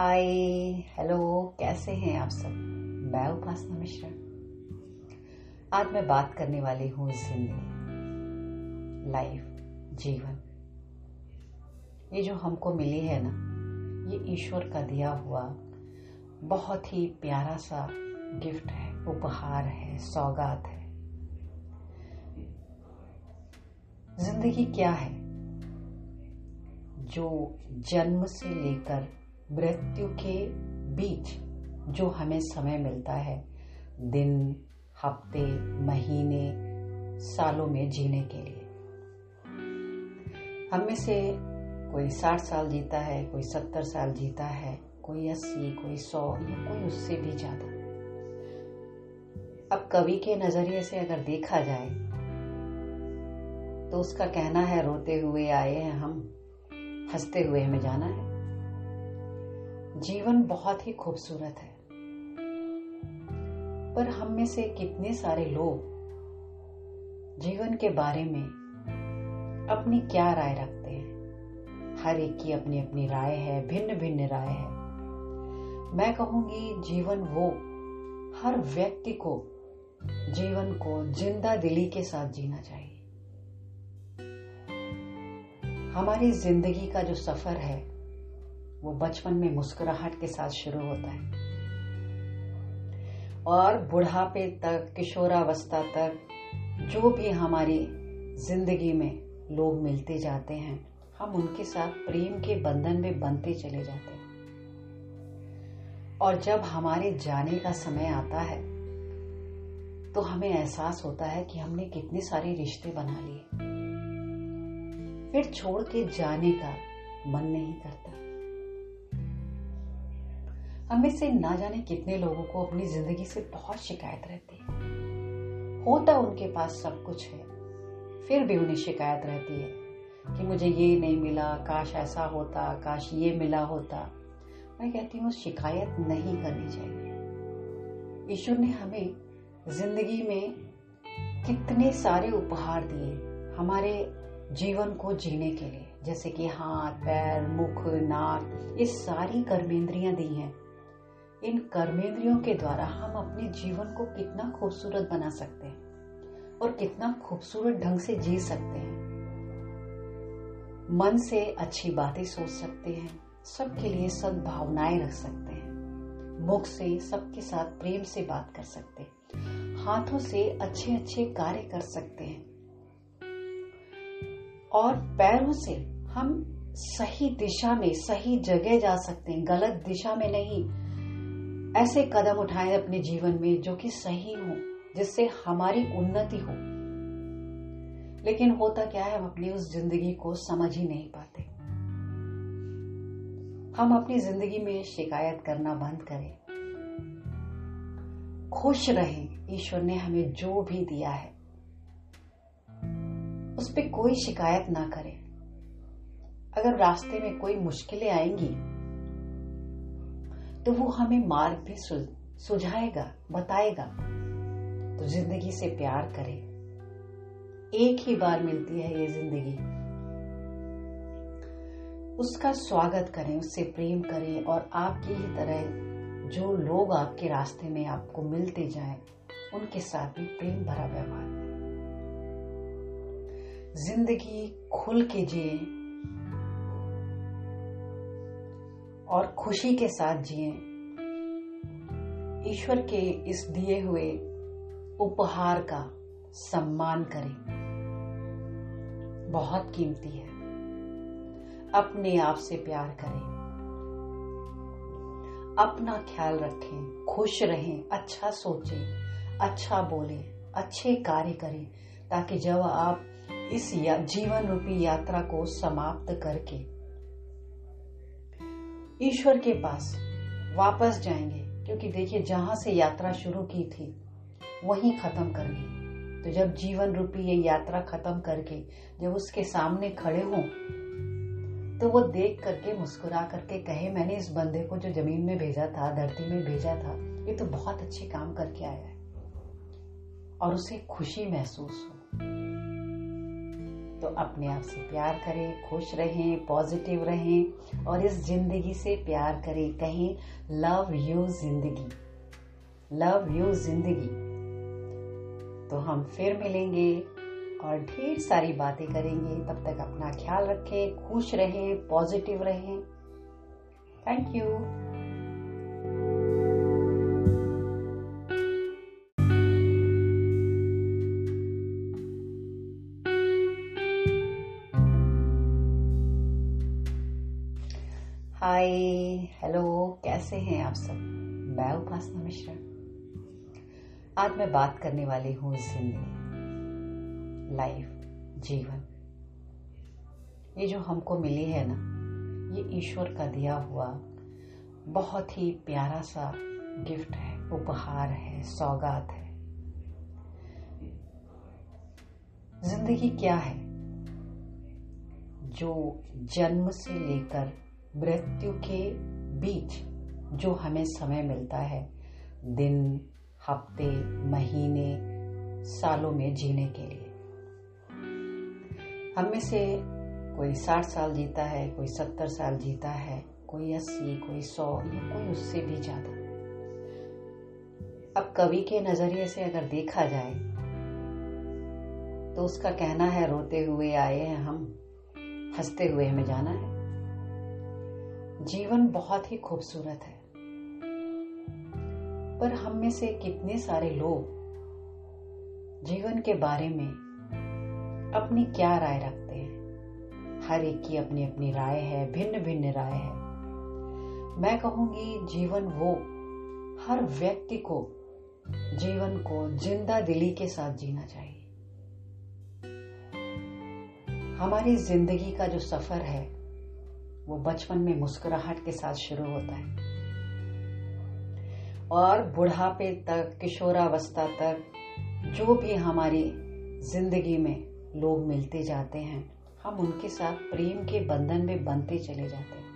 Hi hello कैसे हैं आप सब? मैं उपासना मिश्रा। आज मैं बात करने वाली हूँ ज़िंदगी लाइफ जीवन। ये जो हमको मिली है ना, ये ईश्वर का दिया हुआ बहुत ही प्यारा सा गिफ्ट है, उपहार है, सौगात है। ज़िंदगी क्या है? जो जन्म से लेकर मृत्यु के बीच जो हमें समय मिलता है, दिन, हफ़्ते, महीने, सालों में जीने के लिए। हम में से कोई साठ साल जीता है, कोई सत्तर साल जीता है, कोई अस्सी, कोई सौ, या कोई उससे भी ज़्यादा। अब कवि के नज़रिए से अगर देखा जाए तो उसका कहना है, रोते हुए आए हैं हम, हँसते हुए हमें जाना है। जीवन बहुत ही खूबसूरत है। पर हम में से कितने सारे लोग जीवन के बारे में अपनी क्या राय रखते हैं? हर एक की अपनी अपनी राय है भिन्न भिन्न राय है। मैं कहूँगी जीवन वो, हर व्यक्ति को जीवन को ज़िंदा दिली के साथ जीना चाहिए। हमारी ज़िंदगी का जो सफ़र है वो बचपन में मुस्कुराहट के साथ शुरू होता है। और बुढ़ापे तक, किशोरावस्था तक, जो भी हमारी ज़िंदगी में लोग मिलते जाते हैं, हम उनके साथ प्रेम के बंधन में बनते चले जाते हैं। और जब हमारे जाने का समय आता है तो हमें एहसास होता है कि हमने कितने सारे रिश्ते बना लिए। फिर छोड़ के जाने का मन नहीं करता। हमें से ना जाने कितने लोगों को अपनी ज़िंदगी से बहुत शिकायत रहती है। होता उनके पास सब कुछ है, फिर भी उन्हें शिकायत रहती है कि मुझे ये नहीं मिला, काश ऐसा होता, काश ये मिला होता। मैं कहती हूँ, शिकायत नहीं करनी चाहिए। ईश्वर ने हमें ज़िंदगी में कितने सारे उपहार दिए हमारे जीवन को जीने के लिए। जैसे कि हाथ, पैर, मुख, नाक, ये सारी कर्मेंद्रियाँ दी हैं। इन कर्मेंद्रियों के द्वारा हम अपने जीवन को कितना खूबसूरत बना सकते हैं और कितना खूबसूरत ढंग से जी सकते हैं। मन से अच्छी बातें सोच सकते हैं, सबके लिए सद्भावनाएँ रख सकते हैं। मुख से सबके साथ प्रेम से बात कर सकते हैं। हाथों से अच्छे अच्छे कार्य कर सकते हैं। और पैरों से हम सही दिशा में, सही जगह जा सकते हैं, गलत दिशा में नहीं ऐसे कदम उठाएँ अपने जीवन में जो कि सही हो, जिससे हमारी उन्नति हो। लेकिन होता क्या है, हम अपनी उस ज़िंदगी को समझ ही नहीं पाते। हम अपनी ज़िंदगी में शिकायत करना बंद करें। खुश रहें, ईश्वर ने हमें जो भी दिया है। उस पर कोई शिकायत ना करें। अगर रास्ते में कोई मुश्किलें आएँगी तो वो हमें मार्ग भी सुझाएगा, बताएगा। तो ज़िंदगी से प्यार करें। एक ही बार मिलती है ये ज़िंदगी। उसका स्वागत करें, उससे प्रेम करें और आपकी ही तरह जो लोग आपके रास्ते में आपको मिलते जाएँ, उनके साथ भी प्रेम भरा व्यवहार। ज़िंदगी खुल के जिए और खुशी के साथ जिए। ईश्वर के इस दिए हुए उपहार का सम्मान करें। बहुत कीमती है। अपने आप से प्यार करें। अपना ख्याल रखें, खुश रहें अच्छा सोचें अच्छा बोलें, अच्छे कार्य करें, ताकि जब आप इस जीवन रूपी यात्रा को समाप्त करके ईश्वर के पास वापस जाएँगे, क्योंकि देखिए जहाँ से यात्रा शुरू की थी, वहीं खत्म करनी तो जब जीवन रूपी ये यात्रा खत्म करके जब उसके सामने खड़े हों तो वो देख करके मुस्कुरा करके कहे, मैंने इस बंदे को जो ज़मीन में भेजा था, धरती में भेजा था, ये तो बहुत अच्छे काम करके आया है। और उसे खुशी महसूस हो तो अपने आप से प्यार करें, खुश रहें पॉजिटिव रहें और इस ज़िंदगी से प्यार करें। कहें लव यू ज़िंदगी। लव यू ज़िंदगी। तो हम फिर मिलेंगे और ढेर सारी बातें करेंगे। तब तक अपना ख्याल रखें, खुश रहें पॉजिटिव रहें। थैंक यू हाय हेलो कैसे हैं आप सब? मैं उपासना मिश्रा। आज मैं बात करने वाली हूँ ज़िंदगी लाइफ जीवन। ये जो हमको मिली है ना, ये ईश्वर का दिया हुआ बहुत ही प्यारा सा गिफ्ट है, उपहार है, सौगात है। ज़िंदगी क्या है? जो जन्म से लेकर मृत्यु के बीच जो हमें समय मिलता है, दिन, हफ़्ते, महीने, सालों में जीने के लिए। हम में से कोई साठ साल जीता है, कोई सत्तर साल जीता है, कोई अस्सी, कोई सौ, या कोई उससे भी ज़्यादा। अब कवि के नज़रिए से अगर देखा जाए तो उसका कहना है, रोते हुए आए हैं हम, हँसते हुए हमें जाना है। जीवन बहुत ही खूबसूरत है। पर हम में से कितने सारे लोग जीवन के बारे में अपनी क्या राय रखते हैं? हर एक की अपनी अपनी राय है भिन्न भिन्न राय है। मैं कहूँगी जीवन वो, हर व्यक्ति को जीवन को ज़िंदा दिली के साथ जीना चाहिए। हमारी ज़िंदगी का जो सफ़र है वो बचपन में मुस्कुराहट के साथ शुरू होता है। और बुढ़ापे तक, किशोरावस्था तक, जो भी हमारी ज़िंदगी में लोग मिलते जाते हैं, हम उनके साथ प्रेम के बंधन में बनते चले जाते हैं।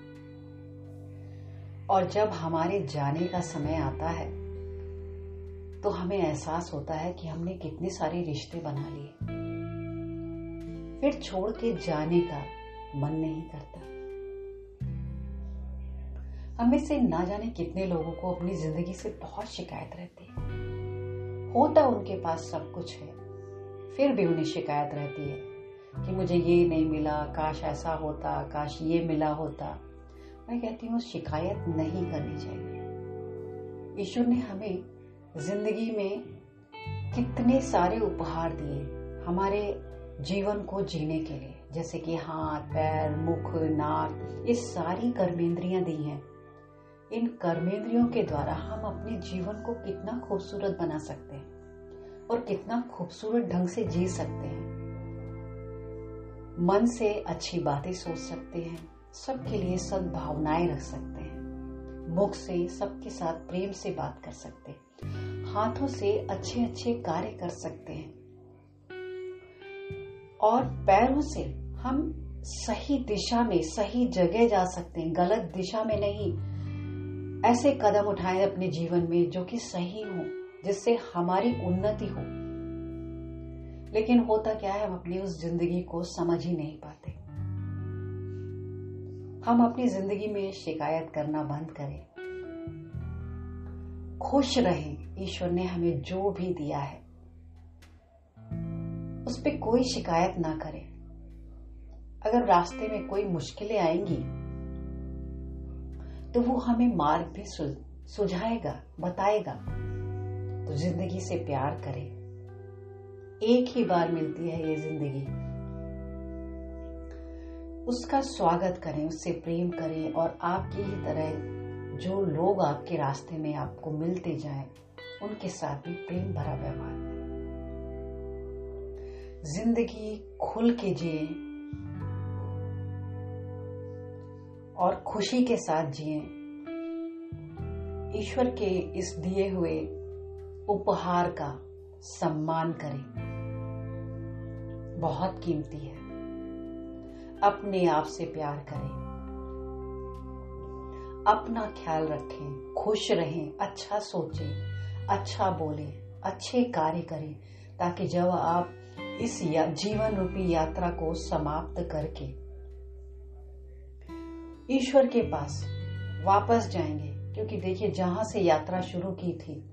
और जब हमारे जाने का समय आता है तो हमें एहसास होता है कि हमने कितने सारे रिश्ते बना लिए। फिर छोड़ के जाने का मन नहीं करता। हमें से ना जाने कितने लोगों को अपनी ज़िंदगी से बहुत शिकायत रहती है। होता उनके पास सब कुछ है, फिर भी उन्हें शिकायत रहती है कि मुझे ये नहीं मिला, काश ऐसा होता, काश ये मिला होता। मैं कहती हूँ, शिकायत नहीं करनी चाहिए। ईश्वर ने हमें ज़िंदगी में कितने सारे उपहार दिए हमारे जीवन को जीने के लिए। जैसे कि हाथ, पैर, मुख, नाक, ये सारी कर्मेंद्रियाँ दी हैं। इन कर्मेंद्रियों के द्वारा हम अपने जीवन को कितना खूबसूरत बना सकते हैं और कितना खूबसूरत ढंग से जी सकते हैं। मन से अच्छी बातें सोच सकते हैं, सबके लिए सद्भावनाएँ रख सकते हैं। मुख से सबके साथ प्रेम से बात कर सकते हैं। हाथों से अच्छे अच्छे कार्य कर सकते हैं। और पैरों से हम सही दिशा में, सही जगह जा सकते हैं, गलत दिशा में नहीं ऐसे कदम उठाएँ अपने जीवन में जो कि सही हो, जिससे हमारी उन्नति हो। लेकिन होता क्या है, हम अपनी उस ज़िंदगी को समझ ही नहीं पाते। हम अपनी ज़िंदगी में शिकायत करना बंद करें। खुश रहें, ईश्वर ने हमें जो भी दिया है, उस पर कोई शिकायत ना करें। अगर रास्ते में कोई मुश्किलें आएँगी तो वो हमें मार्ग भी सुझाएगा बताएगा। तो ज़िंदगी से प्यार करें। एक ही बार मिलती है ये ज़िंदगी। उसका स्वागत करें, उससे प्रेम करें और आपकी ही तरह जो लोग आपके रास्ते में आपको मिलते जाएँ, उनके साथ भी प्रेम भरा व्यवहार ज़िंदगी खुल के जिए और खुशी के साथ जिए। ईश्वर के इस दिए हुए उपहार का सम्मान करें। बहुत कीमती है। अपने आप से प्यार करें। अपना ख्याल रखें, खुश रहें अच्छा सोचें अच्छा बोलें, अच्छे कार्य करें, ताकि जब आप इस जीवन रूपी यात्रा को समाप्त करके ईश्वर के पास वापस जाएँगे। क्योंकि देखिए, जहाँ से यात्रा शुरू की थी,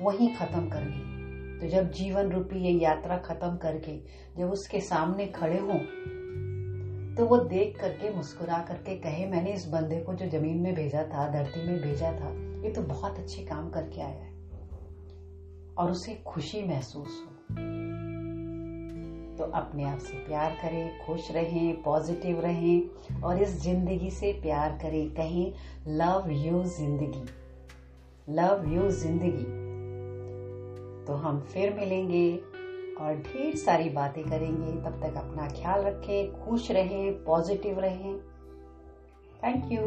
वहीं खत्म करनी तो जब जीवन रूपी ये यात्रा खत्म करके जब उसके सामने खड़े हों तो वो देख करके, मुस्कुरा करके कहे, मैंने इस बंदे को जो ज़मीन में भेजा था, धरती में भेजा था, ये तो बहुत अच्छे काम करके आया है। और उसे खुशी महसूस हो। तो अपने आप से प्यार करें, खुश रहें पॉजिटिव रहें और इस ज़िंदगी से प्यार करें। कहें लव यू ज़िंदगी। लव यू ज़िंदगी। तो हम फिर मिलेंगे और ढेर सारी बातें करेंगे। तब तक अपना ख्याल रखें, खुश रहें पॉजिटिव रहें। Thank you